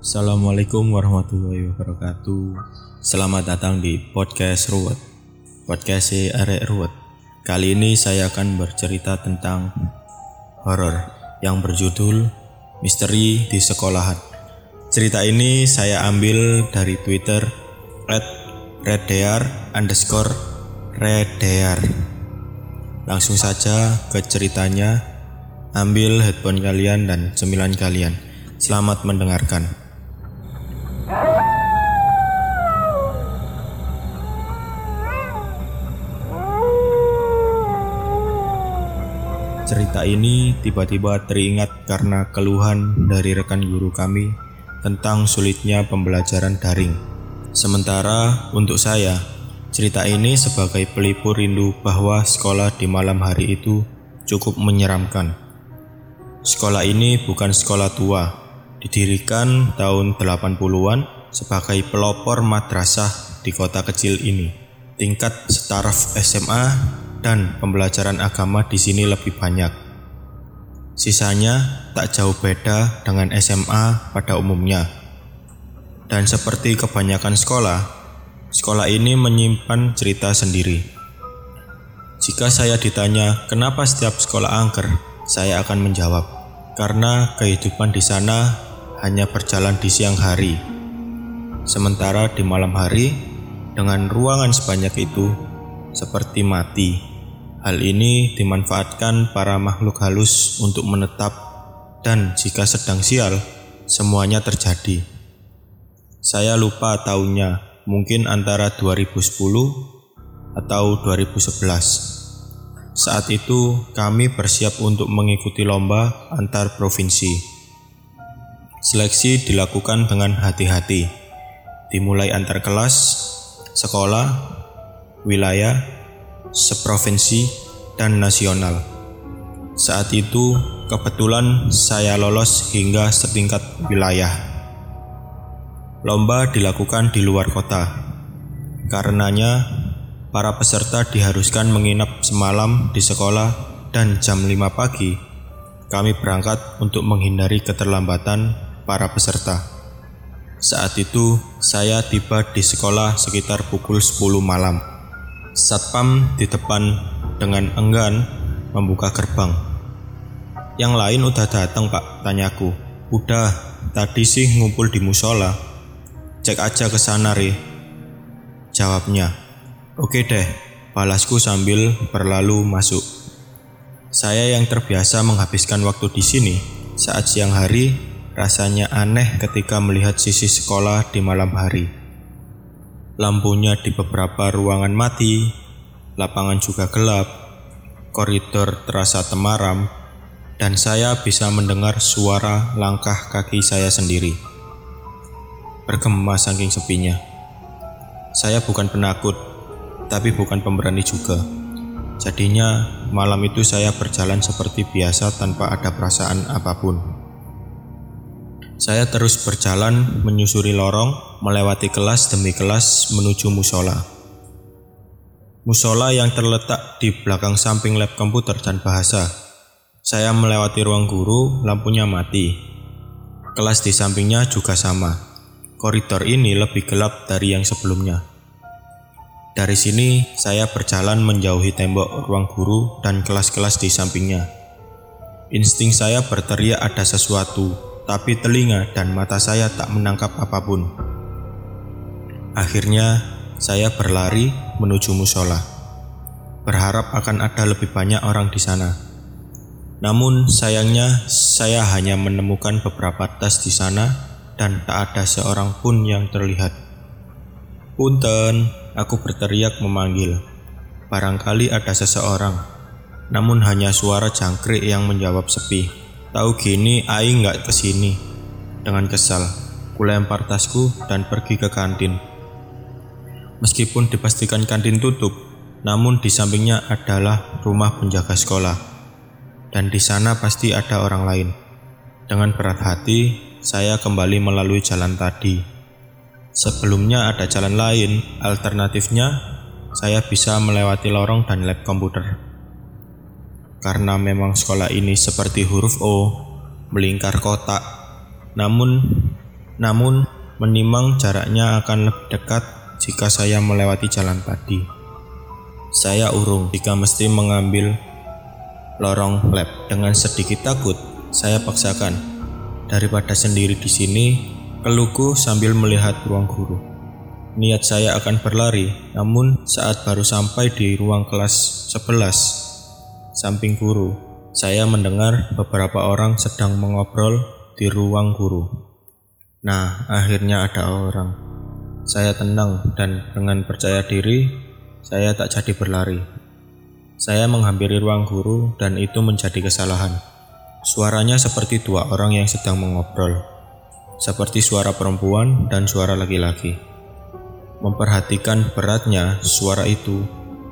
Assalamualaikum warahmatullahi wabarakatuh. Selamat datang di podcast Ruwet. Podcast si Arek Ruwet. Kali ini saya akan bercerita tentang horor yang berjudul Misteri di Sekolahan. Cerita ini saya ambil dari Twitter at reddear underscore reddear. Langsung saja ke ceritanya. Ambil headphone kalian dan cemilan kalian. Selamat mendengarkan. Cerita ini tiba-tiba teringat karena keluhan dari rekan guru kami tentang sulitnya pembelajaran daring. Sementara untuk saya, cerita ini sebagai pelipur rindu bahwa sekolah di malam hari itu cukup menyeramkan. Sekolah ini bukan sekolah tua, didirikan tahun 80-an sebagai pelopor madrasah di kota kecil ini. Tingkat setaraf SMA dan pembelajaran agama di sini lebih banyak. Sisanya tak jauh beda dengan SMA pada umumnya. Dan seperti kebanyakan sekolah, sekolah ini menyimpan cerita sendiri. Jika saya ditanya kenapa setiap sekolah angker, saya akan menjawab, karena kehidupan di sana hanya berjalan di siang hari. Sementara di malam hari, dengan ruangan sebanyak itu, seperti mati. Hal ini dimanfaatkan para makhluk halus untuk menetap dan jika sedang sial, semuanya terjadi. Saya lupa tahunnya, mungkin antara 2010 atau 2011. Saat itu kami bersiap untuk mengikuti lomba antar provinsi. Seleksi dilakukan dengan hati-hati, dimulai antar kelas, sekolah, wilayah, seprovinsi, dan nasional. Saat itu, kebetulan saya lolos hingga setingkat wilayah. Lomba dilakukan di luar kota. Karenanya, para peserta diharuskan menginap semalam di sekolah dan jam 5 pagi kami berangkat untuk menghindari keterlambatan para peserta. Saat itu, saya tiba di sekolah sekitar pukul 10 malam. Satpam di depan dengan enggan membuka gerbang. Yang lain udah datang pak, tanyaku. Udah, tadi sih ngumpul di musola. Cek aja ke sana re. Jawabnya, oke deh, balasku sambil berlalu masuk. Saya yang terbiasa menghabiskan waktu di sini saat siang hari rasanya aneh ketika melihat sisi sekolah di malam hari. Lampunya di beberapa ruangan mati, lapangan juga gelap, koridor terasa temaram, dan saya bisa mendengar suara langkah kaki saya sendiri. Bergema saking sepinya. Saya bukan penakut, tapi bukan pemberani juga. Jadinya, malam itu saya berjalan seperti biasa tanpa ada perasaan apa pun. Saya terus berjalan menyusuri lorong, melewati kelas demi kelas menuju musola. Musola yang terletak di belakang samping lab komputer dan bahasa. Saya melewati ruang guru, lampunya mati. Kelas di sampingnya juga sama. Koridor ini lebih gelap dari yang sebelumnya. Dari sini, saya berjalan menjauhi tembok ruang guru dan kelas-kelas di sampingnya. Insting saya berteriak ada sesuatu, tapi telinga dan mata saya tak menangkap apa pun. Akhirnya, saya berlari menuju musola, berharap akan ada lebih banyak orang di sana. Namun, sayangnya saya hanya menemukan beberapa tas di sana dan tak ada seorang pun yang terlihat. Punten, aku berteriak memanggil. Barangkali ada seseorang, namun hanya suara jangkrik yang menjawab sepi. Tahu gini, Aing nggak ke sini. Dengan kesal, kulempar tasku dan pergi ke kantin. Meskipun dipastikan kantin tutup, namun di sampingnya adalah rumah penjaga sekolah. Dan di sana pasti ada orang lain. Dengan berat hati, saya kembali melalui jalan tadi. Sebelumnya ada jalan lain, alternatifnya saya bisa melewati lorong dan lab komputer. Karena memang sekolah ini seperti huruf O, melingkar kotak. Namun, Namun, menimang jaraknya akan lebih dekat jika saya melewati jalan tadi. Saya urung jika mesti mengambil lorong lab. Dengan sedikit takut, saya paksakan. Daripada sendiri di sini, keluhku sambil melihat ruang guru. Niat saya akan berlari, namun saat baru sampai di ruang kelas 11, samping guru, saya mendengar beberapa orang sedang mengobrol di ruang guru. Nah, akhirnya ada orang. Saya tenang dan dengan percaya diri, saya tak jadi berlari. Saya menghampiri ruang guru dan itu menjadi kesalahan. Suaranya seperti dua orang yang sedang mengobrol, seperti suara perempuan dan suara laki-laki. Memperhatikan beratnya suara itu,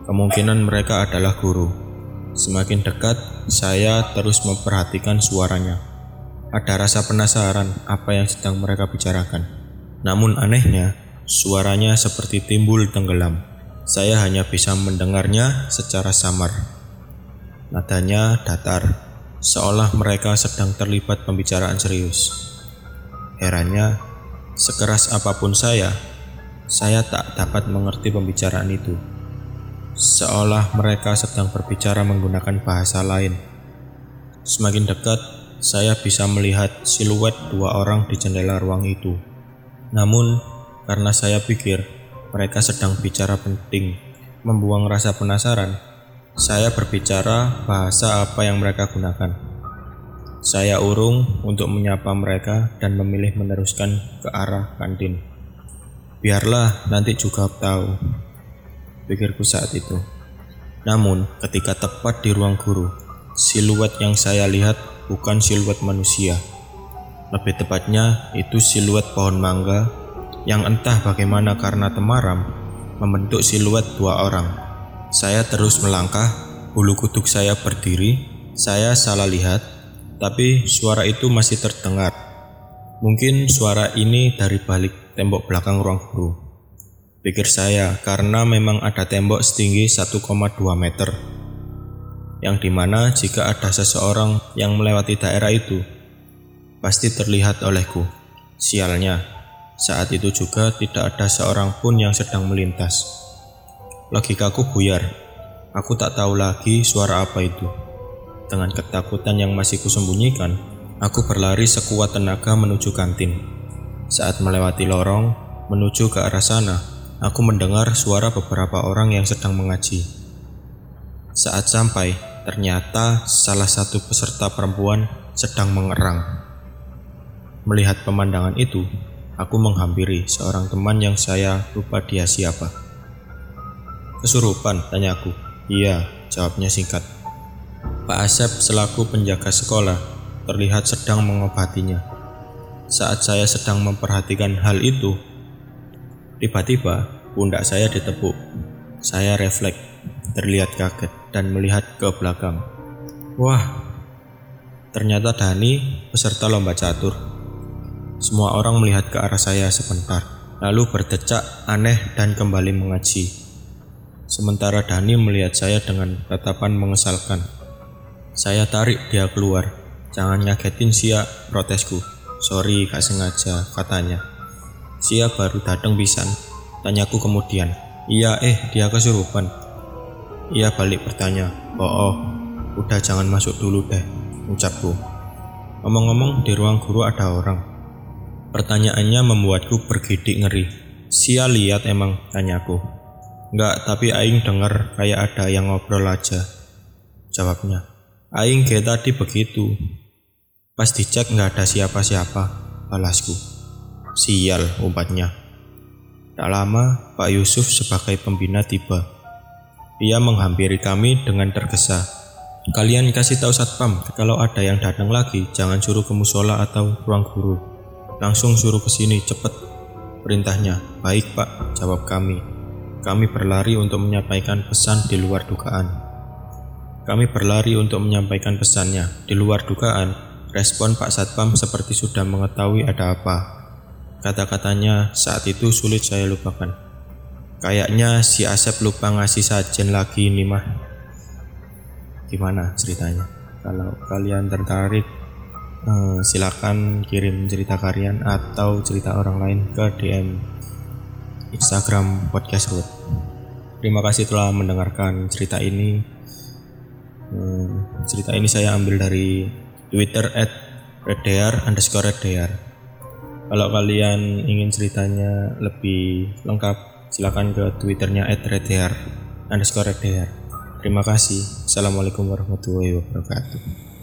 kemungkinan mereka adalah guru. Semakin dekat, saya terus memperhatikan suaranya. Ada rasa penasaran apa yang sedang mereka bicarakan. Namun anehnya, suaranya seperti timbul tenggelam. Saya hanya bisa mendengarnya secara samar. Nadanya datar, seolah mereka sedang terlibat pembicaraan serius. Herannya, sekeras apa pun saya, saya tak dapat mengerti pembicaraan itu, seolah mereka sedang berbicara menggunakan bahasa lain. Semakin dekat, saya bisa melihat siluet dua orang di jendela ruang itu. Namun, karena saya pikir mereka sedang bicara penting, membuang rasa penasaran, saya berbicara bahasa apa yang mereka gunakan. Saya urung untuk menyapa mereka dan memilih meneruskan ke arah kantin. Biarlah nanti juga tahu, pikirku saat itu. Namun, ketika tepat di ruang guru, siluet yang saya lihat bukan siluet manusia. Lebih tepatnya, itu siluet pohon mangga yang entah bagaimana karena temaram membentuk siluet dua orang. Saya terus melangkah, bulu kuduk saya berdiri, saya salah lihat, tapi suara itu masih terdengar. Mungkin suara ini dari balik tembok belakang ruang guru. Pikir saya, karena memang ada tembok setinggi 1,2 meter. Yang di mana jika ada seseorang yang melewati daerah itu, pasti terlihat olehku. Sialnya, saat itu juga tidak ada seorang pun yang sedang melintas. Logikaku buyar. Aku tak tahu lagi suara apa itu. Dengan ketakutan yang masih kusembunyikan, aku berlari sekuat tenaga menuju kantin. Saat melewati lorong menuju ke arah sana, aku mendengar suara beberapa orang yang sedang mengaji. Saat sampai, ternyata salah satu peserta perempuan sedang mengerang. Melihat pemandangan itu, aku menghampiri seorang teman yang saya lupa dia siapa. Kesurupan, tanyaku. Iya, jawabnya singkat. Pak Asep selaku penjaga sekolah terlihat sedang mengobatinya. Saat saya sedang memperhatikan hal itu, tiba-tiba pundak saya ditepuk. Saya refleks, terlihat kaget dan melihat ke belakang. Wah, ternyata Dani peserta lomba catur. Semua orang melihat ke arah saya sebentar, lalu berdecak aneh dan kembali mengaji. Sementara Dani melihat saya dengan tatapan mengesalkan. Saya tarik dia keluar. Jangan ngagetin sia, protesku. Sorry, gak sengaja, katanya. Siap baru datang pisan. Tanyaku kemudian. Iya, eh, dia kesurupan. Ia balik bertanya. Oh, oh, udah jangan masuk dulu deh, ucapku. Ngomong-ngomong, di ruang guru ada orang. Pertanyaannya membuatku bergidik ngeri. Sia lihat emang, tanyaku. Enggak, tapi Aing dengar kayak ada yang ngobrol aja. Jawabnya. Aing kayak tadi begitu, Pas dicek nggak ada siapa-siapa, balasku. Sial, umpatnya. Tak lama, Pak Yusuf sebagai pembina tiba. Ia menghampiri kami dengan tergesa. Kalian kasih tahu satpam, kalau ada yang datang lagi, jangan suruh ke musola atau ruang guru. Langsung suruh ke sini, cepet. Perintahnya, baik pak, jawab kami. Kami berlari untuk menyampaikan pesan di luar dugaan. Kami berlari untuk menyampaikan pesannya. Di luar dugaan, Respon Pak Satpam seperti sudah mengetahui ada apa. Kata-katanya saat itu sulit saya lupakan. Kayaknya si Asep lupa ngasih sajen lagi nih mah. Gimana ceritanya? Kalau kalian tertarik, uh, silakan kirim cerita kalian atau cerita orang lain ke DM Instagram Podcast Root. Terima kasih telah mendengarkan cerita ini. Uh, cerita ini saya ambil dari Twitter at reddear underscore reddear. Kalau kalian ingin ceritanya lebih lengkap, silakan ke twitternya at reddear underscore reddear. Terima kasih. Assalamualaikum warahmatullahi wabarakatuh.